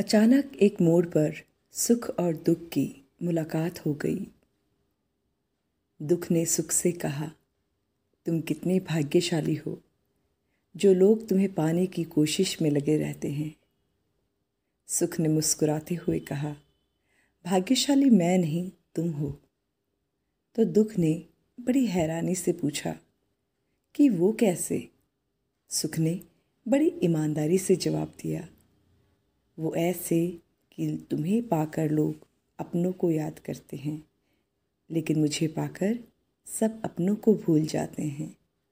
अचानक एक मोड़ पर सुख और दुख की मुलाकात हो गई। दुख ने सुख से कहा, तुम कितने भाग्यशाली हो, जो लोग तुम्हें पाने की कोशिश में लगे रहते हैं। सुख ने मुस्कुराते हुए कहा, भाग्यशाली मैं नहीं, तुम हो। तो दुख ने बड़ी हैरानी से पूछा, कि वो कैसे? सुख ने बड़ी ईमानदारी से जवाब दिया वो ऐसे कि तुम्हें पाकर लोग अपनों को याद करते हैं, लेकिन मुझे पाकर सब अपनों को भूल जाते हैं।